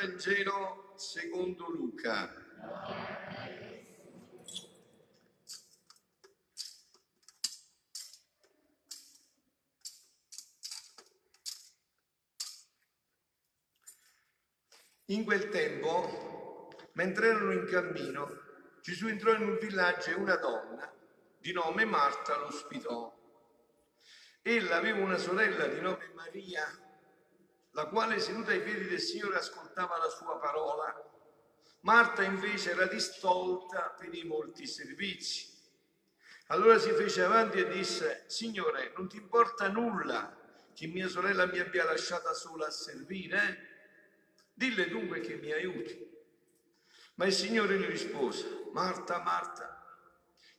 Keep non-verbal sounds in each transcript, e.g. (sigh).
Vangelo secondo Luca. In quel tempo, mentre erano in cammino, Gesù entrò in un villaggio e una donna di nome Marta lo ospitò. Ella aveva una sorella di nome Maria, la quale seduta ai piedi del Signore ascoltava la sua parola. Marta invece era distolta per i molti servizi. Allora si fece avanti e disse, Signore, non ti importa nulla che mia sorella mi abbia lasciata sola a servire? Dille dunque che mi aiuti. Ma il Signore gli rispose, Marta, Marta,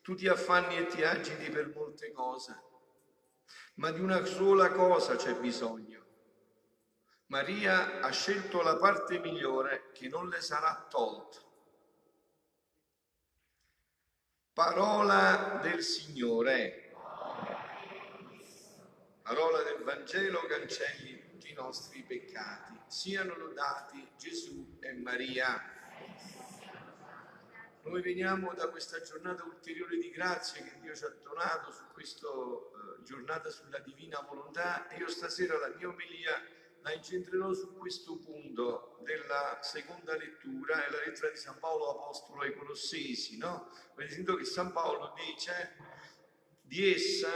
tu ti affanni e ti agiti per molte cose, ma di una sola cosa c'è bisogno. Maria ha scelto la parte migliore che non le sarà tolta. Parola del Signore. Parola del Vangelo cancelli tutti i nostri peccati. Siano lodati Gesù e Maria. Noi veniamo da questa giornata ulteriore di grazia che Dio ci ha donato su questa eh, giornata sulla divina volontà e io stasera la mia omelia la incentrerò su questo punto della seconda lettura, è la lettera di San Paolo Apostolo ai Colossesi, no? Avete sentito che San Paolo dice di essa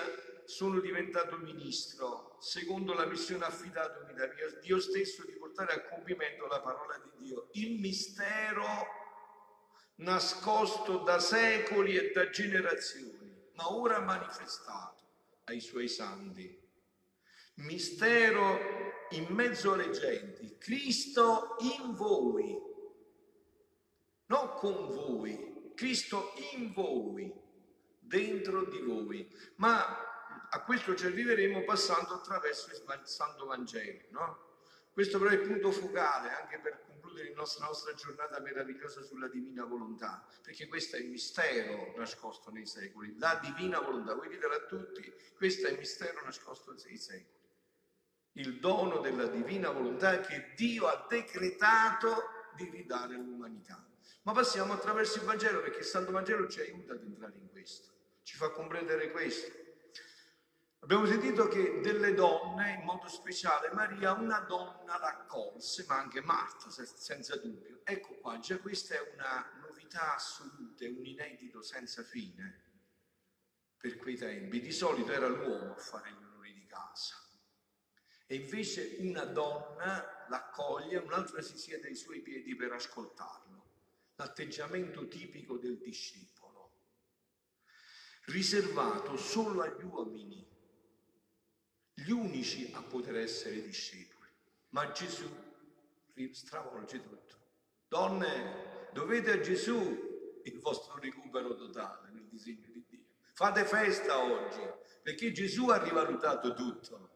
sono diventato ministro, secondo la missione affidatami da Dio stesso di portare a compimento la parola di Dio, il mistero nascosto da secoli e da generazioni, ma ora manifestato ai suoi santi. Mistero in mezzo alle genti, Cristo in voi, non con voi, Cristo in voi, dentro di voi. Ma a questo ci arriveremo passando attraverso il Santo Vangelo, no? Questo però è il punto focale anche per concludere la nostra, nostra giornata meravigliosa sulla divina volontà, perché questo è il mistero nascosto nei secoli, la divina volontà. Voi ditelo a tutti, questo è il mistero nascosto nei secoli. Il dono della divina volontà che Dio ha decretato di ridare all'umanità. Ma passiamo attraverso il Vangelo perché il Santo Vangelo ci aiuta ad entrare in questo, ci fa comprendere questo. Abbiamo sentito che delle donne, in modo speciale Maria, una donna raccolse, ma anche Marta, senza dubbio. Ecco qua, già questa è una novità assoluta, un inedito senza fine per quei tempi. Di solito era l'uomo a fare gli onori di casa. E invece una donna l'accoglie, un'altra si siede ai suoi piedi per ascoltarlo. L'atteggiamento tipico del discepolo, riservato solo agli uomini gli unici a poter essere discepoli. Ma Gesù stravolge tutto. Donne, dovete a Gesù il vostro recupero totale nel disegno di Dio. Fate festa oggi, perché Gesù ha rivalutato tutto.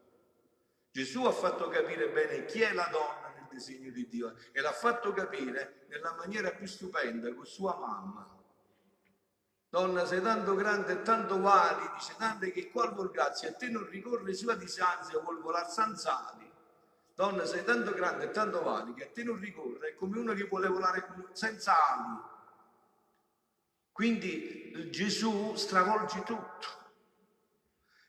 Gesù ha fatto capire bene chi è la donna nel disegno di Dio e l'ha fatto capire nella maniera più stupenda con sua mamma Donna, sei tanto grande e tanto vali, dice tante che qual vuol grazia, a te non ricorre sua disansia, vuol volar sanzali. Donna, sei tanto grande e tanto vali che a te non ricorre, è come uno che vuole volare senza ali. Quindi Gesù stravolge tutto.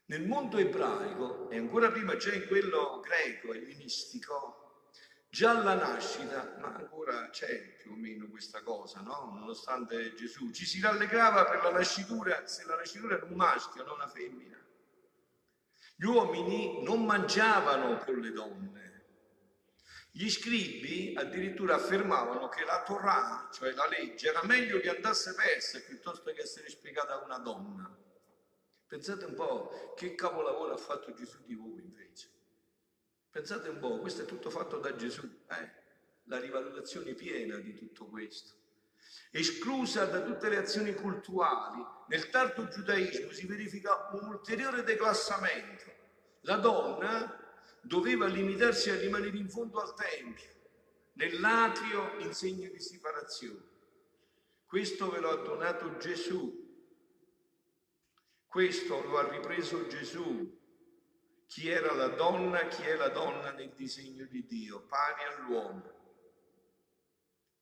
Nel mondo ebraico, e ancora prima già in quello greco, ellenistico, Già alla nascita, ma ancora c'è più o meno questa cosa, no? Nonostante Gesù ci si rallegrava per la nascitura, se la nascitura era un maschio, non una femmina. Gli uomini non mangiavano con le donne. Gli scribi addirittura affermavano che la Torah, cioè la legge, era meglio che andasse persa piuttosto che essere spiegata a una donna. Pensate un po' che capolavoro ha fatto Gesù di voi invece. Pensate un po', questo è tutto fatto da Gesù, eh? la rivalutazione piena di tutto questo. Esclusa da tutte le azioni cultuali, nel tardo giudaismo si verifica un ulteriore declassamento. La donna doveva limitarsi a rimanere in fondo al Tempio, nell'atrio in segno di separazione. Questo ve lo ha donato Gesù, questo lo ha ripreso Gesù, chi era la donna, chi è la donna nel disegno di Dio, pari all'uomo.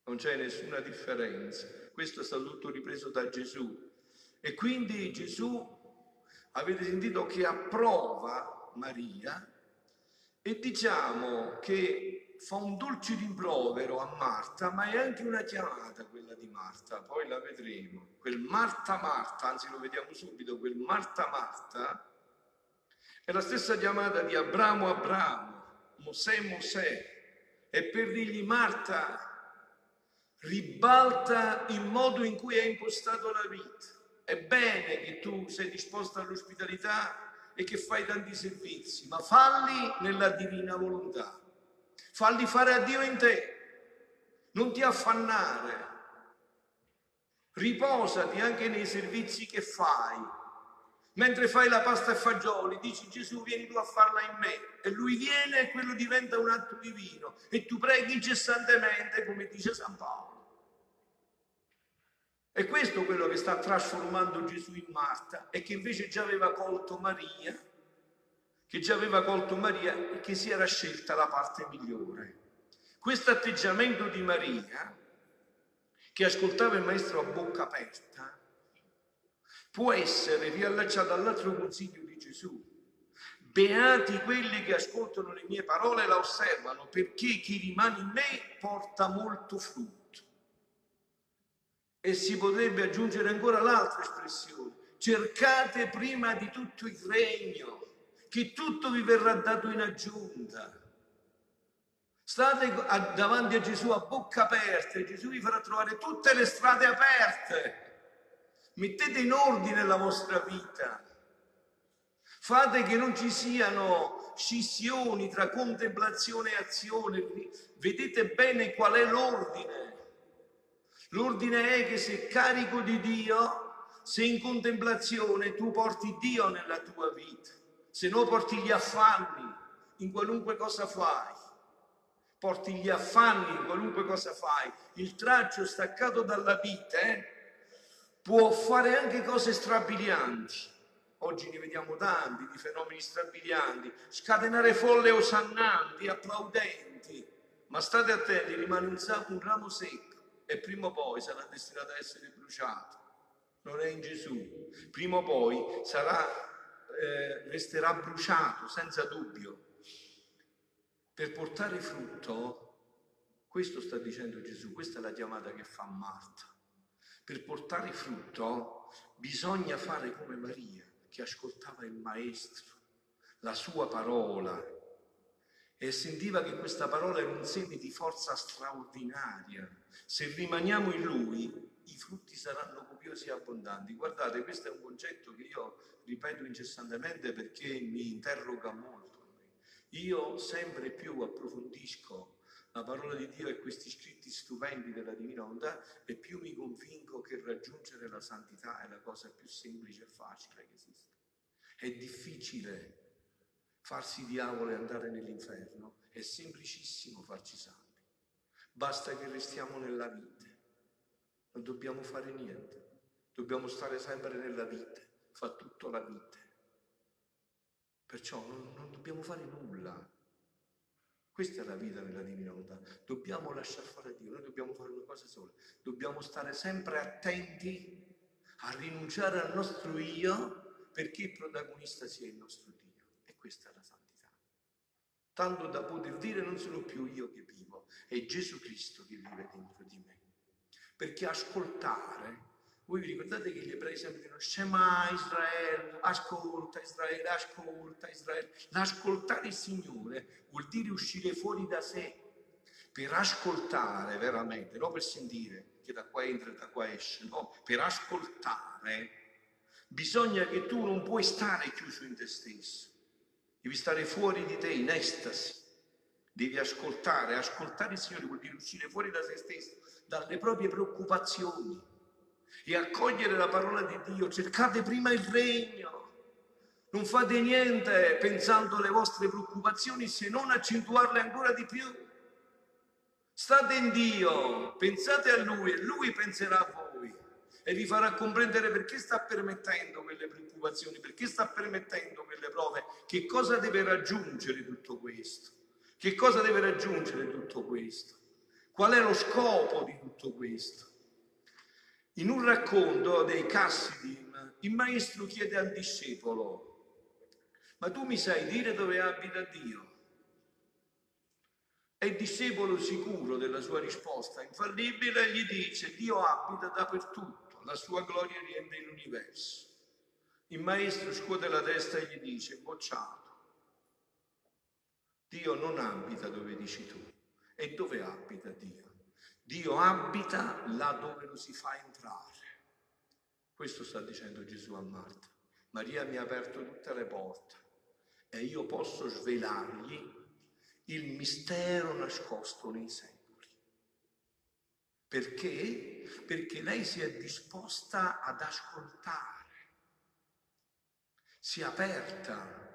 non c'è nessuna differenza. Questo è stato tutto ripreso da Gesù. E quindi Gesù, avete sentito che approva Maria e diciamo che fa un dolce rimprovero a Marta, ma è anche una chiamata quella di Marta, poi la vedremo. Quel Marta Marta, anzi lo vediamo subito, quel Marta Marta è la stessa chiamata di Abramo Abramo, Mosè Mosè, e per dirgli Marta, ribalta il modo in cui hai impostato la vita. È bene che tu sei disposta all'ospitalità e che fai tanti servizi, ma falli nella divina volontà. Falli fare a Dio in te. Non ti affannare. Riposati anche nei servizi che fai. Mentre fai la pasta e fagioli, dici Gesù vieni tu a farla in me e lui viene e quello diventa un atto divino e tu preghi incessantemente come dice San Paolo. E questo è quello che sta trasformando Gesù in Marta e che invece già aveva colto Maria, che già aveva colto Maria e che si era scelta la parte migliore. Questo atteggiamento di Maria, che ascoltava il maestro a bocca aperta, può essere riallacciato all'altro consiglio di Gesù. Beati quelli che ascoltano le mie parole e la osservano, perché chi rimane in me porta molto frutto. E si potrebbe aggiungere ancora l'altra espressione. Cercate prima di tutto il regno, che tutto vi verrà dato in aggiunta. State davanti a Gesù a bocca aperta e Gesù vi farà trovare tutte le strade aperte. Mettete in ordine la vostra vita. Fate che non ci siano scissioni tra contemplazione e azione. Vedete bene qual è l'ordine. L'ordine è che se carico di Dio, se in contemplazione tu porti Dio nella tua vita, se no porti gli affanni in qualunque cosa fai, porti gli affanni in qualunque cosa fai, il traccio staccato dalla vita eh, può fare anche cose strabilianti. Oggi ne vediamo tanti di fenomeni strabilianti, scatenare folle osannanti, applaudenti, ma state attenti, rimane un, un ramo secco e prima o poi sarà destinato a essere bruciato. Non è in Gesù. Prima o poi sarà, eh, resterà bruciato, senza dubbio. Per portare frutto, questo sta dicendo Gesù, questa è la chiamata che fa Marta. Per portare frutto bisogna fare come Maria, che ascoltava il Maestro, la sua parola, e sentiva che questa parola era un segno di forza straordinaria. Se rimaniamo in Lui, i frutti saranno copiosi e abbondanti. Guardate, questo è un concetto che io ripeto incessantemente perché mi interroga molto. Io sempre più approfondisco la parola di Dio e questi scritti stupendi della Divina Volontà e più mi convinco che raggiungere la santità è la cosa più semplice e facile che esiste. È difficile farsi diavolo e andare nell'inferno, è semplicissimo farci santi. Basta che restiamo nella vite, non dobbiamo fare niente, dobbiamo stare sempre nella vite, fa tutto la vite. Perciò non, non dobbiamo fare nulla. Questa è la vita nella divina volontà. Dobbiamo lasciare fare Dio, noi dobbiamo fare una cosa sola. Dobbiamo stare sempre attenti a rinunciare al nostro io perché il protagonista sia il nostro Dio. Questa è la santità. Tanto da poter dire non sono più io che vivo, è Gesù Cristo che vive dentro di me. Perché ascoltare, voi vi ricordate che gli ebrei sempre dicono Shema Israele, ascolta Israele, ascolta Israele. L'ascoltare il Signore vuol dire uscire fuori da sé, per ascoltare veramente, non per sentire che da qua entra e da qua esce, no, per ascoltare bisogna che tu non puoi stare chiuso in te stesso. Devi stare fuori di te in estasi. Devi ascoltare. Ascoltare il Signore vuol dire uscire fuori da se stesso, dalle proprie preoccupazioni e accogliere la parola di Dio. Cercate prima il regno. Non fate niente pensando alle vostre preoccupazioni se non accentuarle ancora di più. State in Dio, pensate a Lui e Lui penserà a voi e vi farà comprendere perché sta permettendo quelle preoccupazioni, perché sta permettendo quelle prove, che cosa deve raggiungere tutto questo, che cosa deve raggiungere tutto questo. Qual è lo scopo di tutto questo? In un racconto dei Cassidim, il maestro chiede al discepolo, ma tu mi sai dire dove abita Dio? E il discepolo sicuro della sua risposta infallibile gli dice, Dio abita dappertutto, la sua gloria riempie l'universo. Il maestro scuote la testa e gli dice, bocciato, Dio non abita dove dici tu. E dove abita Dio? Dio abita là dove lo si fa entrare. Questo sta dicendo Gesù a Marta. Maria mi ha aperto tutte le porte e io posso svelargli il mistero nascosto nei secoli. Perché? Perché lei si è disposta ad ascoltare, si è aperta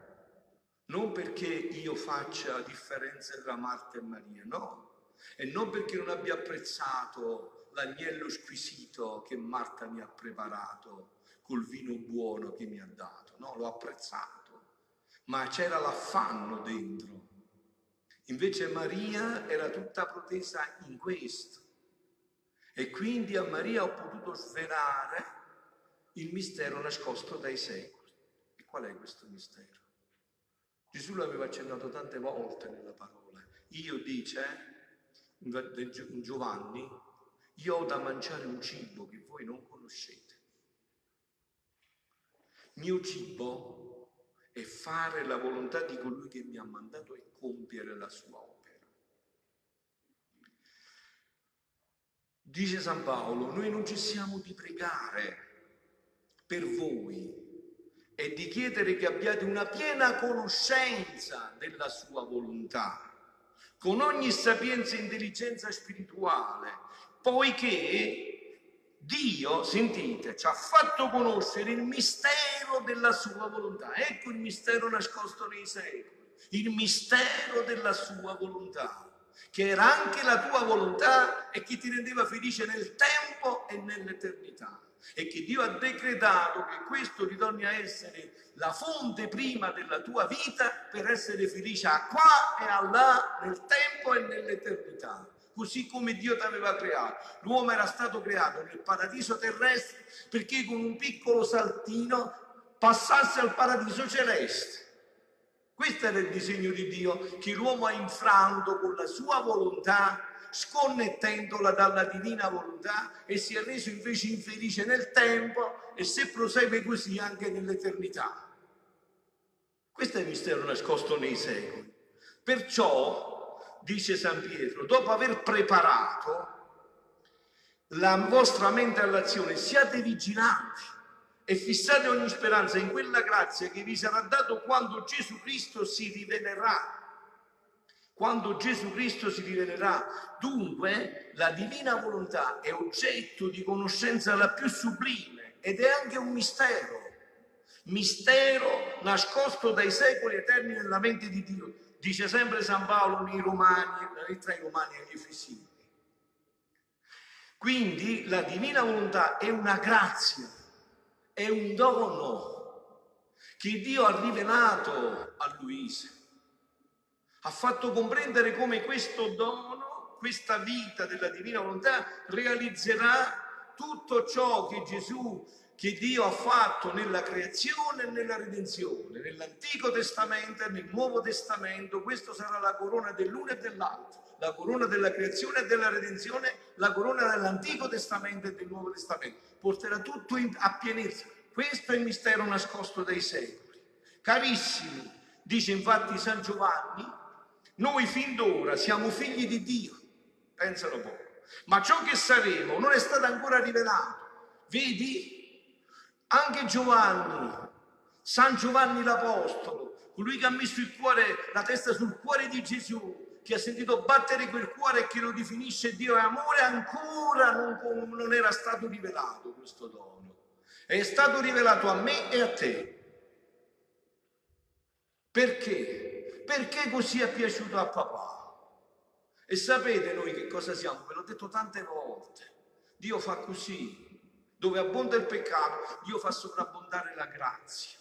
non perché io faccia differenze tra Marta e Maria, no, e non perché non abbia apprezzato l'agnello squisito che Marta mi ha preparato col vino buono che mi ha dato, no, l'ho apprezzato, ma c'era l'affanno dentro. Invece Maria era tutta protesa in questo. E quindi a Maria ho potuto svelare il mistero nascosto dai secoli. E qual è questo mistero? Gesù l'aveva accennato tante volte nella parola. Io dice, in Giovanni, io ho da mangiare un cibo che voi non conoscete. Mio cibo è fare la volontà di colui che mi ha mandato e compiere la sua opera. Dice San Paolo, noi non cessiamo di pregare per voi e di chiedere che abbiate una piena conoscenza della sua volontà, con ogni sapienza e intelligenza spirituale, poiché Dio, sentite, ci ha fatto conoscere il mistero della sua volontà. Ecco il mistero nascosto nei secoli, il mistero della sua volontà, che era anche la tua volontà e che ti rendeva felice nel tempo e nell'eternità e che Dio ha decretato che questo ritorni a essere la fonte prima della tua vita per essere felice a qua e a là nel tempo e nell'eternità. Così come Dio ti aveva creato. L'uomo era stato creato nel paradiso terrestre perché con un piccolo saltino passasse al paradiso celeste. Questo era il disegno di Dio che l'uomo ha infranto con la sua volontà sconnettendola dalla divina volontà e si è reso invece infelice nel tempo e se prosegue così anche nell'eternità. Questo è il mistero nascosto nei secoli. Perciò, dice San Pietro, dopo aver preparato la vostra mente all'azione, siate vigilanti e fissate ogni speranza in quella grazia che vi sarà dato quando Gesù Cristo si rivelerà quando Gesù Cristo si rivelerà. Dunque la divina volontà è oggetto di conoscenza la più sublime ed è anche un mistero, mistero nascosto dai secoli eterni nella mente di Dio. Dice sempre San Paolo nei Romani, nella lettera ai Romani agli Efesini. Quindi la divina volontà è una grazia, è un dono che Dio ha rivelato a Luisa ha fatto comprendere come questo dono, questa vita della divina volontà realizzerà tutto ciò che Gesù, che Dio ha fatto nella creazione e nella redenzione, nell'Antico Testamento e nel Nuovo Testamento, questo sarà la corona dell'uno e dell'altro la corona della creazione e della redenzione, la corona dell'Antico Testamento e del Nuovo Testamento. Porterà tutto in, a pienezza. Questo è il mistero nascosto dai secoli. Carissimi, dice infatti San Giovanni, noi fin d'ora siamo figli di Dio, pensano poco, ma ciò che saremo non è stato ancora rivelato. Vedi? Anche Giovanni, San Giovanni l'Apostolo, colui che ha messo il cuore, la testa sul cuore di Gesù, che ha sentito battere quel cuore e che lo definisce Dio e amore, ancora non, non era stato rivelato questo dono. È stato rivelato a me e a te. Perché? Perché così è piaciuto a papà. E sapete noi che cosa siamo? Ve l'ho detto tante volte. Dio fa così. Dove abbonda il peccato, Dio fa sovrabbondare la grazia.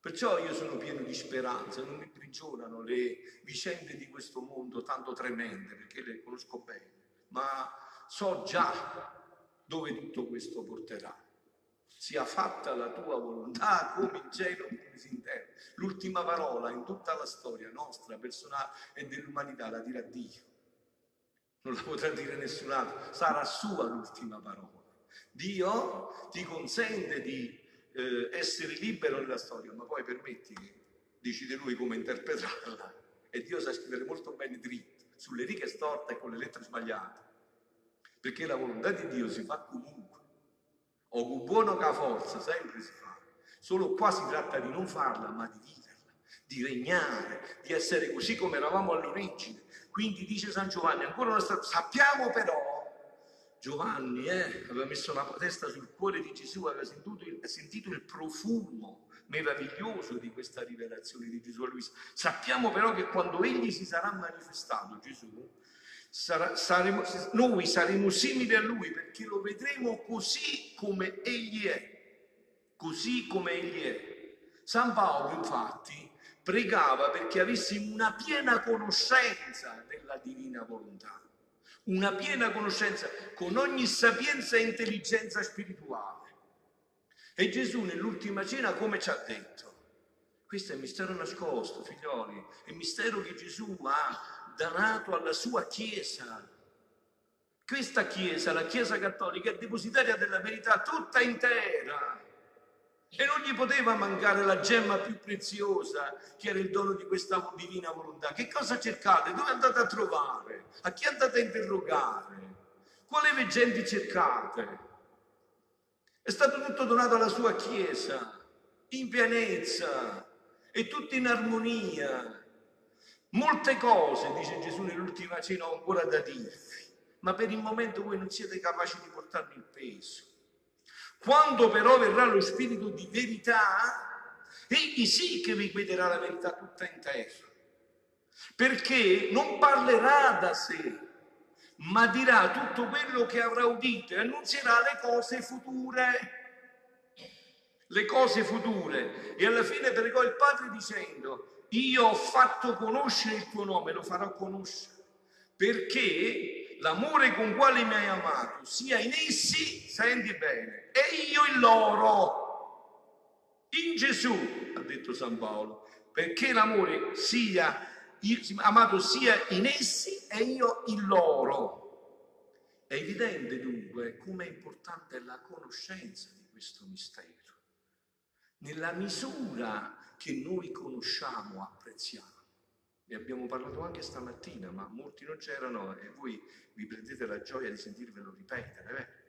Perciò io sono pieno di speranza, non mi prigionano le vicende di questo mondo tanto tremende, perché le conosco bene. ma so già dove tutto questo porterà. Sia fatta la tua volontà (laughs) come in cielo come in terra. L'ultima parola in tutta la storia nostra, personale e dell'umanità la dirà Dio. Non la potrà dire nessun altro, sarà sua l'ultima parola. Dio ti consente di eh, essere libero nella storia, ma poi permetti che decide lui come interpretarla. E Dio sa scrivere molto bene dritto, sulle righe storte e con le lettere sbagliate. Perché la volontà di Dio si fa comunque. O con buono che forza, sempre si fa. Solo qua si tratta di non farla, ma di viverla, di regnare, di essere così come eravamo all'origine. Quindi dice San Giovanni, ancora una strada, sappiamo però Giovanni eh, aveva messo la testa sul cuore di Gesù, aveva sentito il, sentito il profumo meraviglioso di questa rivelazione di Gesù a Luisa. Sappiamo però che quando egli si sarà manifestato, Gesù, sarà, saremo, noi saremo simili a lui perché lo vedremo così come egli è. Così come egli è. San Paolo, infatti, pregava perché avessimo una piena conoscenza della divina volontà una piena conoscenza con ogni sapienza e intelligenza spirituale. E Gesù nell'ultima cena come ci ha detto? Questo è il mistero nascosto, figlioli, è il mistero che Gesù ha donato alla sua Chiesa. Questa Chiesa, la Chiesa cattolica, è depositaria della verità tutta intera. E non gli poteva mancare la gemma più preziosa, che era il dono di questa divina volontà. Che cosa cercate? Dove andate a trovare? A chi andate a interrogare? Quale veggenti cercate? È stato tutto donato alla sua Chiesa, in pienezza e tutto in armonia. Molte cose, dice Gesù nell'ultima cena, ho ancora da dirvi, ma per il momento voi non siete capaci di portarmi il peso. Quando però verrà lo Spirito di verità, egli sì che vi guiderà la verità tutta in terra. Perché non parlerà da sé, ma dirà tutto quello che avrà udito e annunzierà le cose future. Le cose future. E alla fine pregò il Padre dicendo, io ho fatto conoscere il tuo nome, lo farò conoscere. Perché l'amore con quale mi hai amato sia in essi, senti bene, e io in loro. In Gesù, ha detto San Paolo, perché l'amore sia amato sia in essi e io in loro. È evidente dunque come è importante la conoscenza di questo mistero. Nella misura che noi conosciamo, apprezziamo. Ne abbiamo parlato anche stamattina, ma molti non c'erano e voi vi prendete la gioia di sentirvelo ripetere.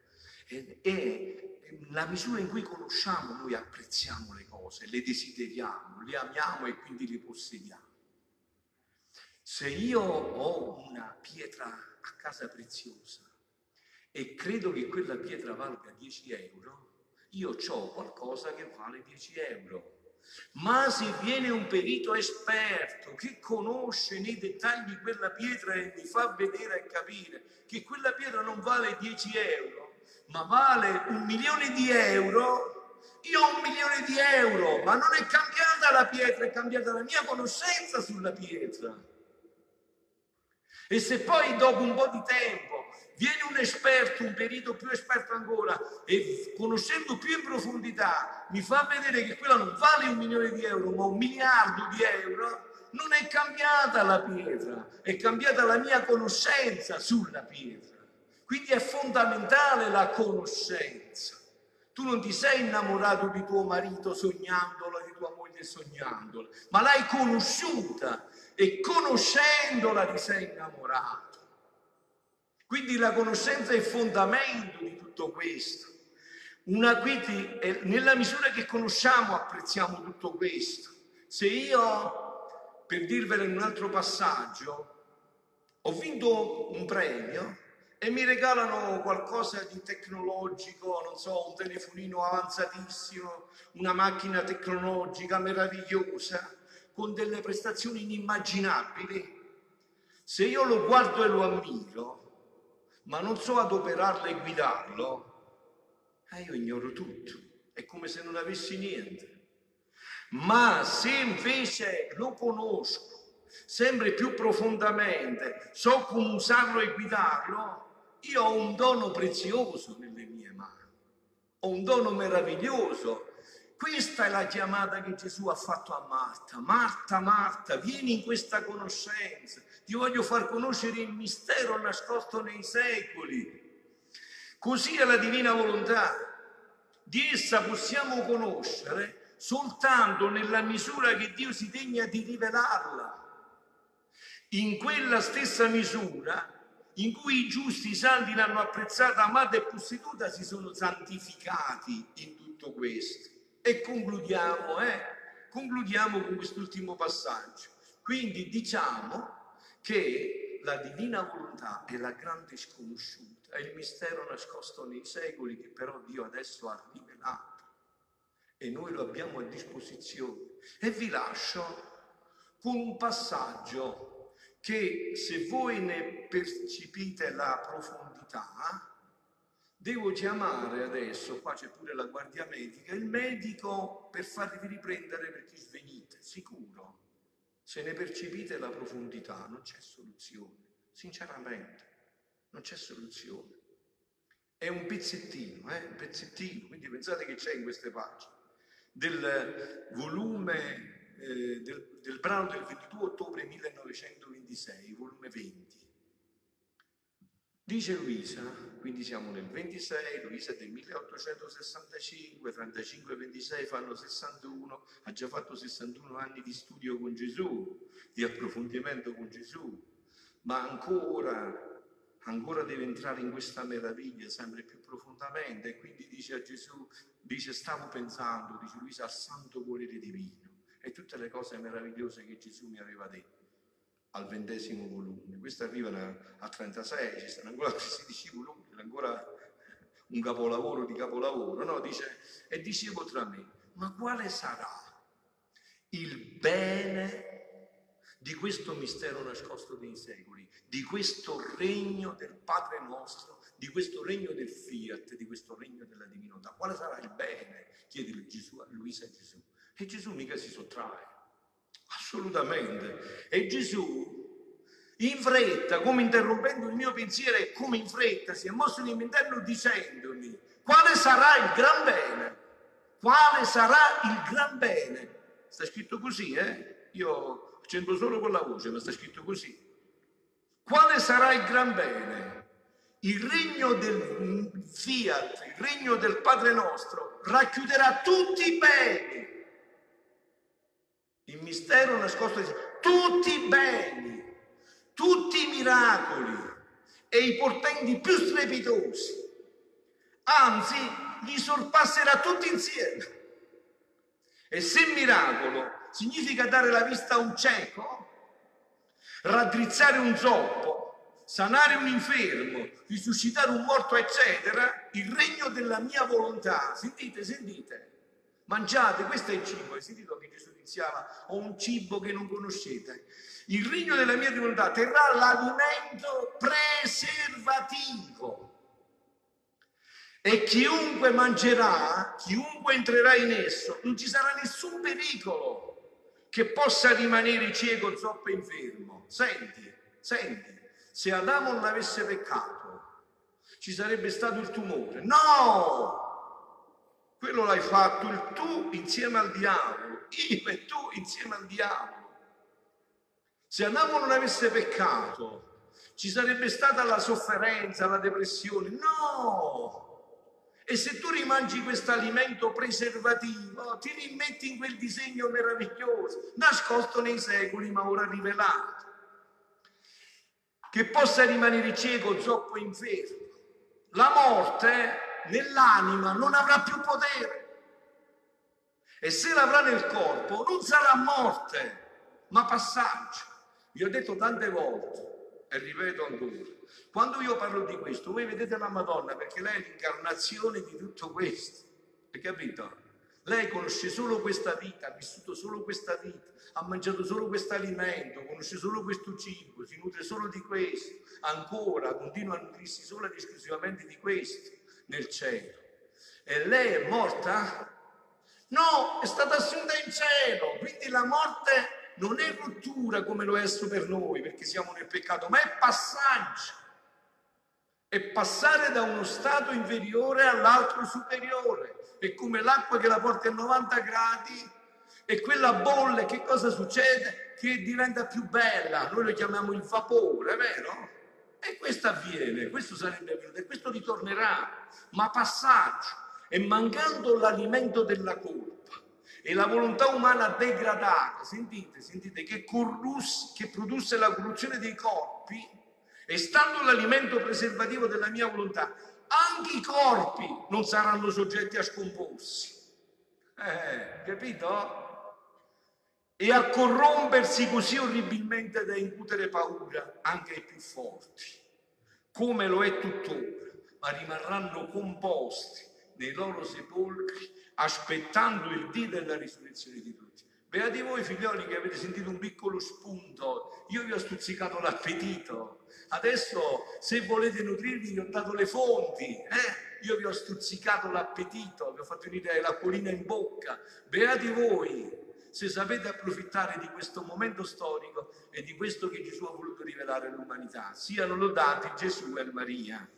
E, e la misura in cui conosciamo, noi apprezziamo le cose, le desideriamo, le amiamo e quindi le possediamo. Se io ho una pietra a casa preziosa e credo che quella pietra valga 10 euro, io ho qualcosa che vale 10 euro ma se viene un perito esperto che conosce nei dettagli quella pietra e mi fa vedere e capire che quella pietra non vale 10 euro, ma vale un milione di euro, io ho un milione di euro, ma non è cambiata la pietra, è cambiata la mia conoscenza sulla pietra. E se poi dopo un po' di tempo viene un esperto, un perito più esperto ancora e conoscendo più in profondità mi fa vedere che quella non vale un milione di euro ma un miliardo di euro, non è cambiata la pietra, è cambiata la mia conoscenza sulla pietra. Quindi è fondamentale la conoscenza. Tu non ti sei innamorato di tuo marito sognandolo, di tua moglie sognandola, ma l'hai conosciuta e conoscendola ti sei innamorato. Quindi la conoscenza è il fondamento di tutto questo. Una, quindi, nella misura che conosciamo apprezziamo tutto questo. Se io, per dirvelo in un altro passaggio, ho vinto un premio e mi regalano qualcosa di tecnologico, non so, un telefonino avanzatissimo, una macchina tecnologica meravigliosa, con delle prestazioni inimmaginabili, se io lo guardo e lo ammiro, ma non so adoperarlo e guidarlo, eh, io ignoro tutto, è come se non avessi niente. Ma se invece lo conosco sempre più profondamente, so come usarlo e guidarlo, io ho un dono prezioso nelle mie mani, ho un dono meraviglioso. Questa è la chiamata che Gesù ha fatto a Marta. Marta, Marta, vieni in questa conoscenza. Ti voglio far conoscere il mistero nascosto nei secoli. Così è la divina volontà. Di essa possiamo conoscere soltanto nella misura che Dio si degna di rivelarla. In quella stessa misura in cui i giusti, i santi l'hanno apprezzata, amata e posseduta, si sono santificati in tutto questo. E concludiamo, eh? concludiamo con quest'ultimo passaggio. Quindi diciamo che la divina volontà è la grande sconosciuta, è il mistero nascosto nei secoli che però Dio adesso ha rivelato e noi lo abbiamo a disposizione. E vi lascio con un passaggio che se voi ne percepite la profondità, devo chiamare adesso, qua c'è pure la guardia medica, il medico per farvi riprendere perché svenite, sicuro. Se ne percepite la profondità non c'è soluzione, sinceramente, non c'è soluzione. È un pezzettino, eh? un pezzettino, quindi pensate che c'è in queste pagine, del volume eh, del, del, brano del 22 ottobre 1926, volume 20. Dice Luisa, quindi siamo nel 26, Luisa del 1865, 35 e 26 fanno 61, ha già fatto 61 anni di studio con Gesù, di approfondimento con Gesù, ma ancora, ancora deve entrare in questa meraviglia sempre più profondamente. E quindi dice a Gesù, dice stavo pensando, dice Luisa, al santo volere divino. E tutte le cose meravigliose che Gesù mi aveva detto al ventesimo volume. Questo arriva a 36, ci stanno ancora (laughs) 16 volumi, ancora un capolavoro di capolavoro. No, dice, e dicevo tra me, ma quale sarà il bene di questo mistero nascosto dei secoli, di questo regno del Padre nostro, di questo regno del fiat, di questo regno della divinità? Quale sarà il bene? Chiede Gesù a Luisa e Gesù. E Gesù mica si sottrae, assolutamente. E Gesù in fretta, come interrompendo il mio pensiero e come in fretta si è mosso nell'interno dicendomi quale sarà il gran bene, quale sarà il gran bene. Sta scritto così, eh? Io accendo solo con la voce, ma sta scritto così. Quale sarà il gran bene? Il regno del fiat, il regno del Padre nostro, racchiuderà tutti i beni il mistero nascosto di tutti i beni, tutti i miracoli e i portenti più strepitosi. Anzi, li sorpasserà tutti insieme. E se miracolo significa dare la vista a un cieco, raddrizzare un zoppo, sanare un infermo, risuscitare un morto, eccetera, il regno della mia volontà, sentite, sentite, mangiate, questo è il cibo, hai sentito che Gesù iniziava, ho un cibo che non conoscete. Il regno della mia divinità terrà l'alimento preservativo. E chiunque mangerà, chiunque entrerà in esso, non ci sarà nessun pericolo che possa rimanere cieco, zoppo e infermo. Senti, senti, se Adamo non avesse peccato, ci sarebbe stato il tumore. No! Quello l'hai fatto il tu insieme al diavolo, io e tu insieme al diavolo. Se Adamo non avesse peccato, ci sarebbe stata la sofferenza, la depressione. No! E se tu rimangi questo alimento preservativo, ti rimetti in quel disegno meraviglioso, nascosto nei secoli, ma ora rivelato, che possa rimanere cieco, zoppo infermo. La morte nell'anima non avrà più potere. E se l'avrà nel corpo non sarà morte, ma passaggio. Vi ho detto tante volte, e ripeto ancora, quando io parlo di questo, voi vedete la Madonna perché lei è l'incarnazione di tutto questo. Hai capito? Lei conosce solo questa vita, ha vissuto solo questa vita, ha mangiato solo questo alimento, conosce solo questo cibo, si nutre solo di questo, ancora continua a nutrirsi solo ed esclusivamente di questo nel cielo. E lei è morta? No, è stata assunta in cielo, quindi la morte non è rottura come lo è per noi, perché siamo nel peccato, ma è passaggio. È passare da uno stato inferiore all'altro superiore. È come l'acqua che la porta a 90 gradi e quella bolle, che cosa succede? Che diventa più bella. Noi lo chiamiamo il vapore, vero? E questo avviene, questo sarebbe avvenuto e questo ritornerà, ma passaggio. E mancando l'alimento della colpa e la volontà umana degradata, sentite, sentite, che, corrus, che produsse la corruzione dei corpi, e stando l'alimento preservativo della mia volontà, anche i corpi non saranno soggetti a scomporsi. Eh, capito? E a corrompersi così orribilmente da incutere paura anche ai più forti, come lo è tuttora, ma rimarranno composti nei loro sepolcri aspettando il dì della risurrezione di tutti. Beati voi figlioli che avete sentito un piccolo spunto, io vi ho stuzzicato l'appetito, adesso se volete nutrirvi vi ho dato le fonti, eh? io vi ho stuzzicato l'appetito, vi ho fatto venire l'acquolina in bocca, beati voi se sapete approfittare di questo momento storico e di questo che Gesù ha voluto rivelare all'umanità. Siano lodati Gesù e Maria.